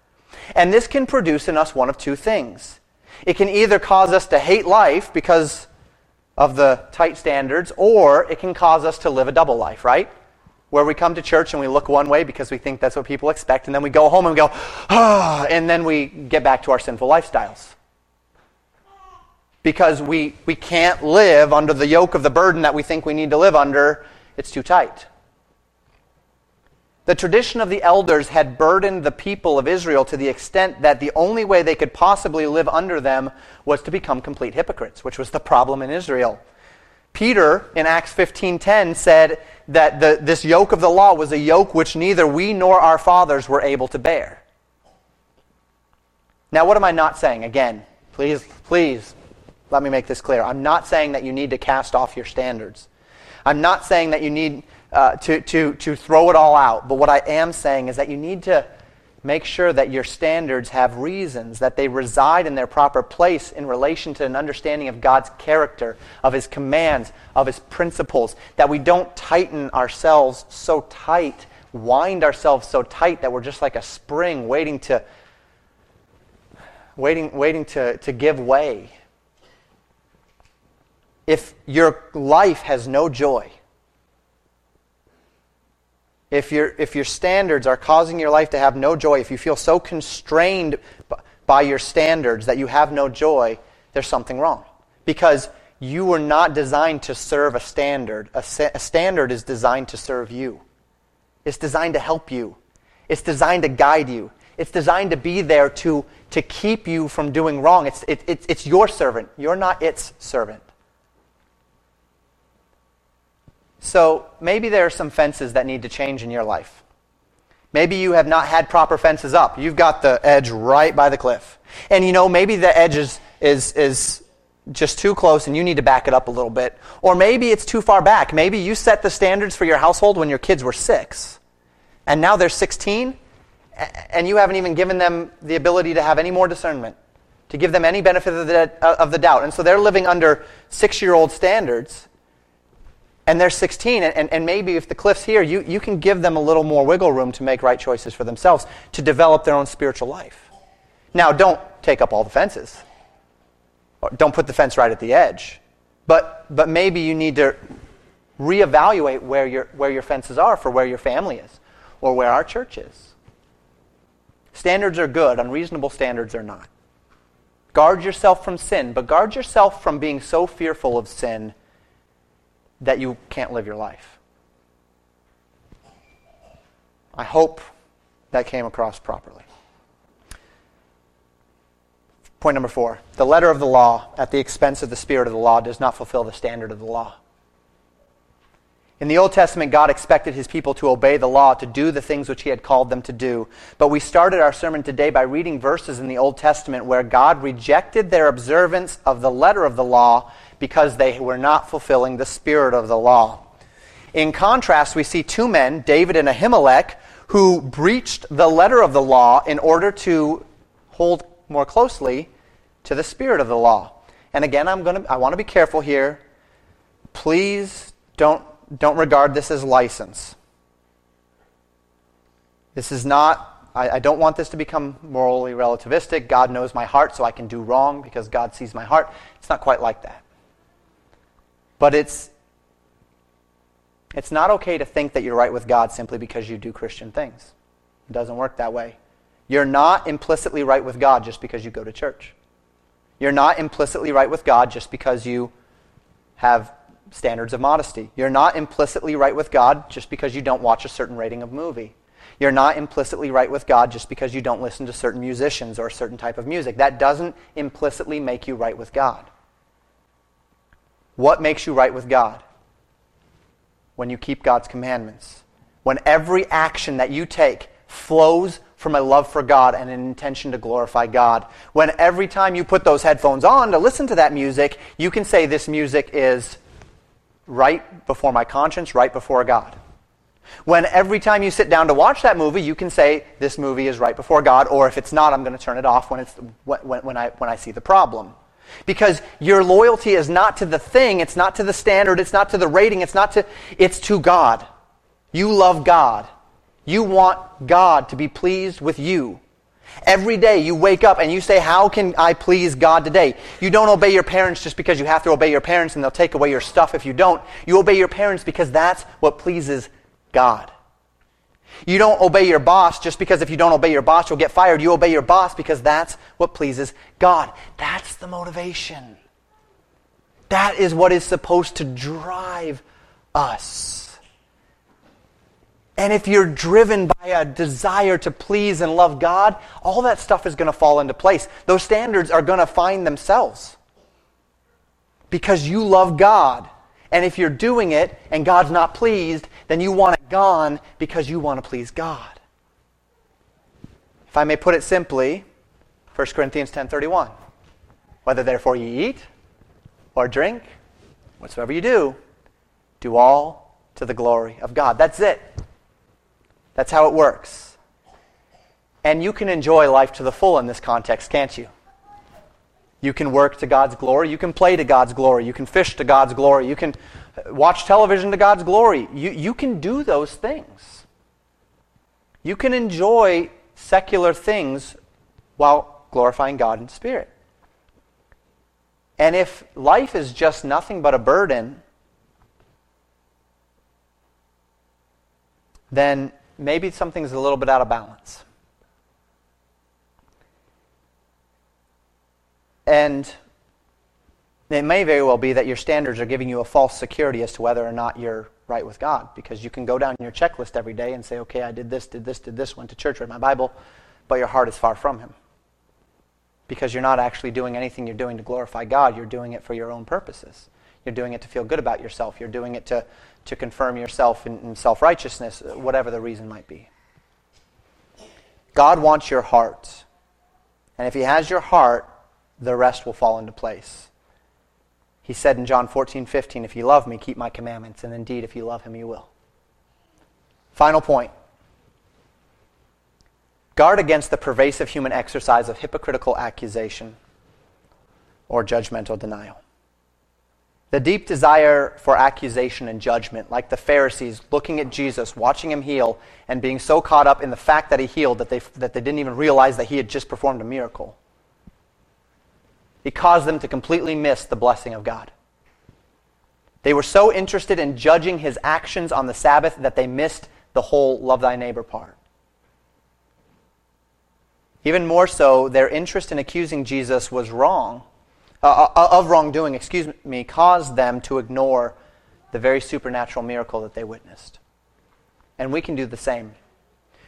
And this can produce in us one of two things. It can either cause us to hate life because of the tight standards, or it can cause us to live a double life, right? Where we come to church and we look one way because we think that's what people expect, and then we go home and we go, ah, and then we get back to our sinful lifestyles. Because we, we can't live under the yoke of the burden that we think we need to live under, it's too tight. The tradition of the elders had burdened the people of Israel to the extent that the only way they could possibly live under them was to become complete hypocrites, which was the problem in Israel. Peter in Acts 15:10 said that the, this yoke of the law was a yoke which neither we nor our fathers were able to bear. Now, what am I not saying? Again, please, please, let me make this clear. I'm not saying that you need to cast off your standards. I'm not saying that you need uh, to, to, to throw it all out. But what I am saying is that you need to Make sure that your standards have reasons, that they reside in their proper place in relation to an understanding of God's character, of His commands, of His principles, that we don't tighten ourselves so tight, wind ourselves so tight that we're just like a spring waiting to waiting, waiting to, to give way. If your life has no joy, if, your if your standards are causing your life to have no joy, if you feel so constrained by your standards that you have no joy, there's something wrong. Because you were not designed to serve a standard. A, a standard is designed to serve you, it's designed to help you, it's designed to guide you, It's designed to be there to, to keep you from doing wrong. It's, it, it, it's your servant. You're not its servant. So maybe there are some fences that need to change in your life. Maybe you have not had proper fences up. You've got the edge right by the cliff. And you know, maybe the edge is, is, is just too close and you need to back it up a little bit. Or maybe it's too far back. Maybe you set the standards for your household when your kids were six. And now they're 16 and you haven't even given them the ability to have any more discernment, to give them any benefit of the, of the doubt. And so they're living under six year old standards, and they're 16. And, and, and, maybe if the cliff's here, you, you can give them a little more wiggle room to make right choices for themselves, to develop their own spiritual life. Now, don't take up all the fences, or don't put the fence right at the edge. But, but maybe you need to reevaluate where your, where your fences are for where your family is or where our church is. Standards are good, unreasonable standards are not. Guard yourself from sin, but guard yourself from being so fearful of sin that you can't live your life. I hope that came across properly. Point number four the letter of the law at the expense of the spirit of the law does not fulfill the standard of the law. In the Old Testament, God expected his people to obey the law, to do the things which he had called them to do. But we started our sermon today by reading verses in the Old Testament where God rejected their observance of the letter of the law because they were not fulfilling the spirit of the law. In contrast, we see two men, David and Ahimelech, who breached the letter of the law in order to hold more closely to the spirit of the law. And again, I'm going to I want to be careful here. Please don't don't regard this as license. This is not, I, I, don't want this to become morally relativistic. God knows my heart, so I can do wrong because God sees my heart. It's not quite like that. But it's, it's not okay to think that you're right with God simply because you do Christian things. It doesn't work that way. You're not implicitly right with God just because you go to church. You're not implicitly right with God just because you have standards of modesty. You're not implicitly right with God just because you don't watch a certain rating of movie. You're not implicitly right with God just because you don't listen to certain musicians or a certain type of music. That doesn't implicitly make you right with God. What makes you right with God? When you keep God's commandments. When every action that you take flows from a love for God and an intention to glorify God. When every time you put those headphones on to listen to that music, you can say this music is right before my conscience, right before God. When every time you sit down to watch that movie, you can say, this movie is right before God, or if it's not, I'm going to turn it off when, it's, when, when, I, when I see the problem. Because your loyalty is not to the thing, it's not to the standard, it's not to the rating, it's not to, it's to God. You love God. You want God to be pleased with you. Every day you wake up and you say, How can I please God today? You don't obey your parents just because you have to obey your parents and they'll take away your stuff if you don't. You obey your parents because that's what pleases God. You don't obey your boss just because if you don't obey your boss, you'll get fired. You obey your boss because that's what pleases God. That's the motivation. That is what is supposed to drive us. And if you're driven by a desire to please and love God, all that stuff is going to fall into place. Those standards are going to find themselves. Because you love God. And if you're doing it and God's not pleased, then you want it gone because you want to please God. If I may put it simply, 1 Corinthians 10:31. Whether therefore ye eat or drink, whatsoever you do, do all to the glory of God. That's it. That's how it works. And you can enjoy life to the full in this context, can't you? You can work to God's glory. You can play to God's glory. You can fish to God's glory. You can watch television to God's glory. You, you can do those things. You can enjoy secular things while glorifying God in spirit. And if life is just nothing but a burden, then maybe something's a little bit out of balance. And it may very well be that your standards are giving you a false security as to whether or not you're right with God. Because you can go down your checklist every day and say, okay, I did this, did this, did this, went to church, read my Bible, but your heart is far from Him. Because you're not actually doing anything you're doing to glorify God, you're doing it for your own purposes. You're doing it to feel good about yourself, you're doing it to, to confirm yourself in, in self righteousness, whatever the reason might be. God wants your heart. And if He has your heart, the rest will fall into place. He said in John 14, 15, If you love me, keep my commandments. And indeed, if you love Him, you will. Final point guard against the pervasive human exercise of hypocritical accusation or judgmental denial. The deep desire for accusation and judgment, like the Pharisees looking at Jesus, watching him heal, and being so caught up in the fact that he healed that they, that they didn't even realize that he had just performed a miracle. It caused them to completely miss the blessing of God. They were so interested in judging his actions on the Sabbath that they missed the whole love thy neighbor part. Even more so, their interest in accusing Jesus was wrong, uh, uh, of wrongdoing, excuse me, caused them to ignore the very supernatural miracle that they witnessed. And we can do the same.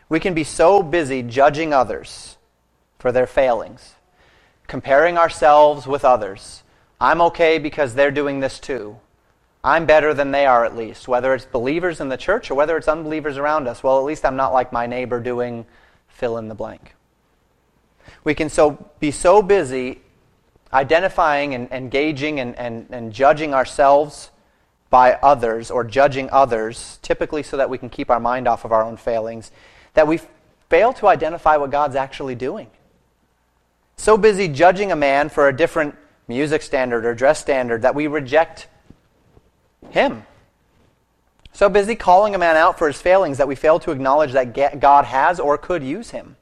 We can be so busy judging others for their failings, comparing ourselves with others. I'm okay because they're doing this too. I'm better than they are, at least, whether it's believers in the church or whether it's unbelievers around us. Well, at least I'm not like my neighbor doing fill in the blank. We can so be so busy identifying and engaging and, and, and judging ourselves by others or judging others, typically so that we can keep our mind off of our own failings, that we fail to identify what God's actually doing. So busy judging a man for a different music standard or dress standard that we reject him. So busy calling a man out for his failings that we fail to acknowledge that God has or could use him.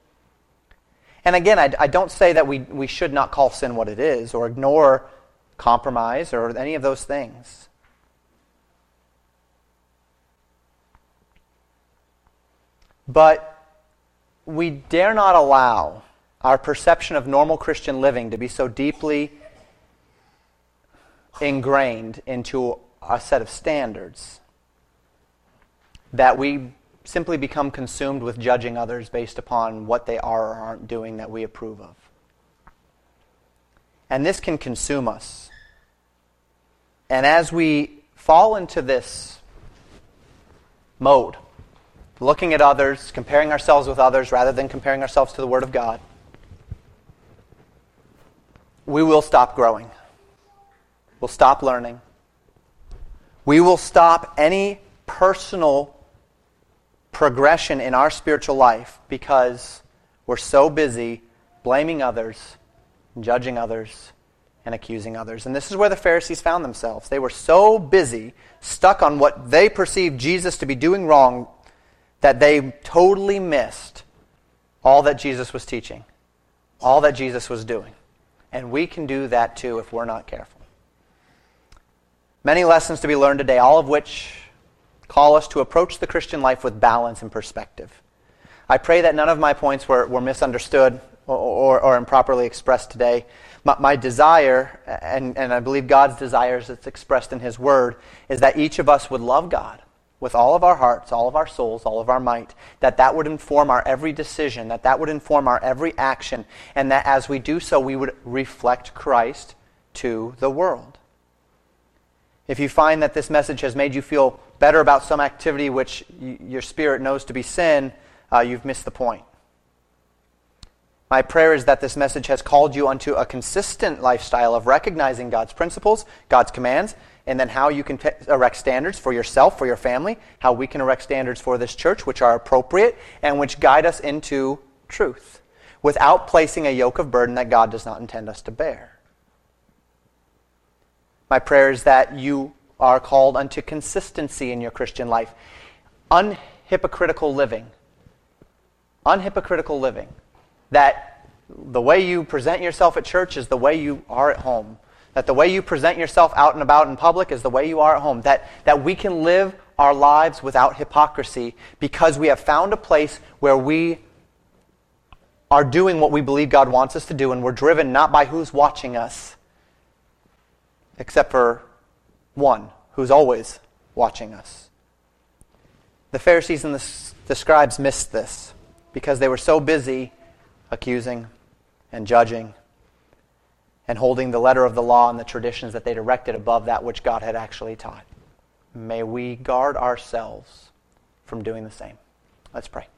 And again, I, I, don't say that we, we should not call sin what it is or ignore compromise or any of those things. But we dare not allow our perception of normal Christian living to be so deeply ingrained into a set of standards that we simply become consumed with judging others based upon what they are or aren't doing that we approve of. And this can consume us. And as we fall into this mode, looking at others, comparing ourselves with others rather than comparing ourselves to the Word of God, we will stop growing. We'll stop learning. We will stop any personal progression in our spiritual life because we're so busy blaming others, judging others, and accusing others. And this is where the Pharisees found themselves. They were so busy, stuck on what they perceived Jesus to be doing wrong, that they totally missed all that Jesus was teaching, all that Jesus was doing. And we can do that too if we're not careful. Many lessons to be learned today, all of which call us to approach the Christian life with balance and perspective. I pray that none of my points were, were misunderstood or, or, or, improperly expressed today. My, my desire, and, and I believe God's desire as it's expressed in His Word, is that each of us would love God with all of our hearts, all of our souls, all of our might, that that would inform our every decision, that that would inform our every action, and that as we do so, we would reflect Christ to the world. If you find that this message has made you feel better about some activity which y- your spirit knows to be sin, uh, you've missed the point. My prayer is that this message has called you unto a consistent lifestyle of recognizing God's principles, God's commands, and then how you can t- erect standards for yourself, for your family, how we can erect standards for this church, which are appropriate and which guide us into truth without placing a yoke of burden that God does not intend us to bear. My prayer is that you are called unto consistency in your Christian life, unhypocritical living. Unhypocritical living. That the way you present yourself at church is the way you are at home. That the way you present yourself out and about in public is the way you are at home. That, that we can live our lives without hypocrisy because we have found a place where we are doing what we believe God wants us to do and we're driven not by who's watching us, except for one who's always watching us. The Pharisees and the, the scribes missed this because they were so busy accusing and judging and holding the letter of the law and the traditions that they directed above that which God had actually taught. May we guard ourselves from doing the same. Let's pray.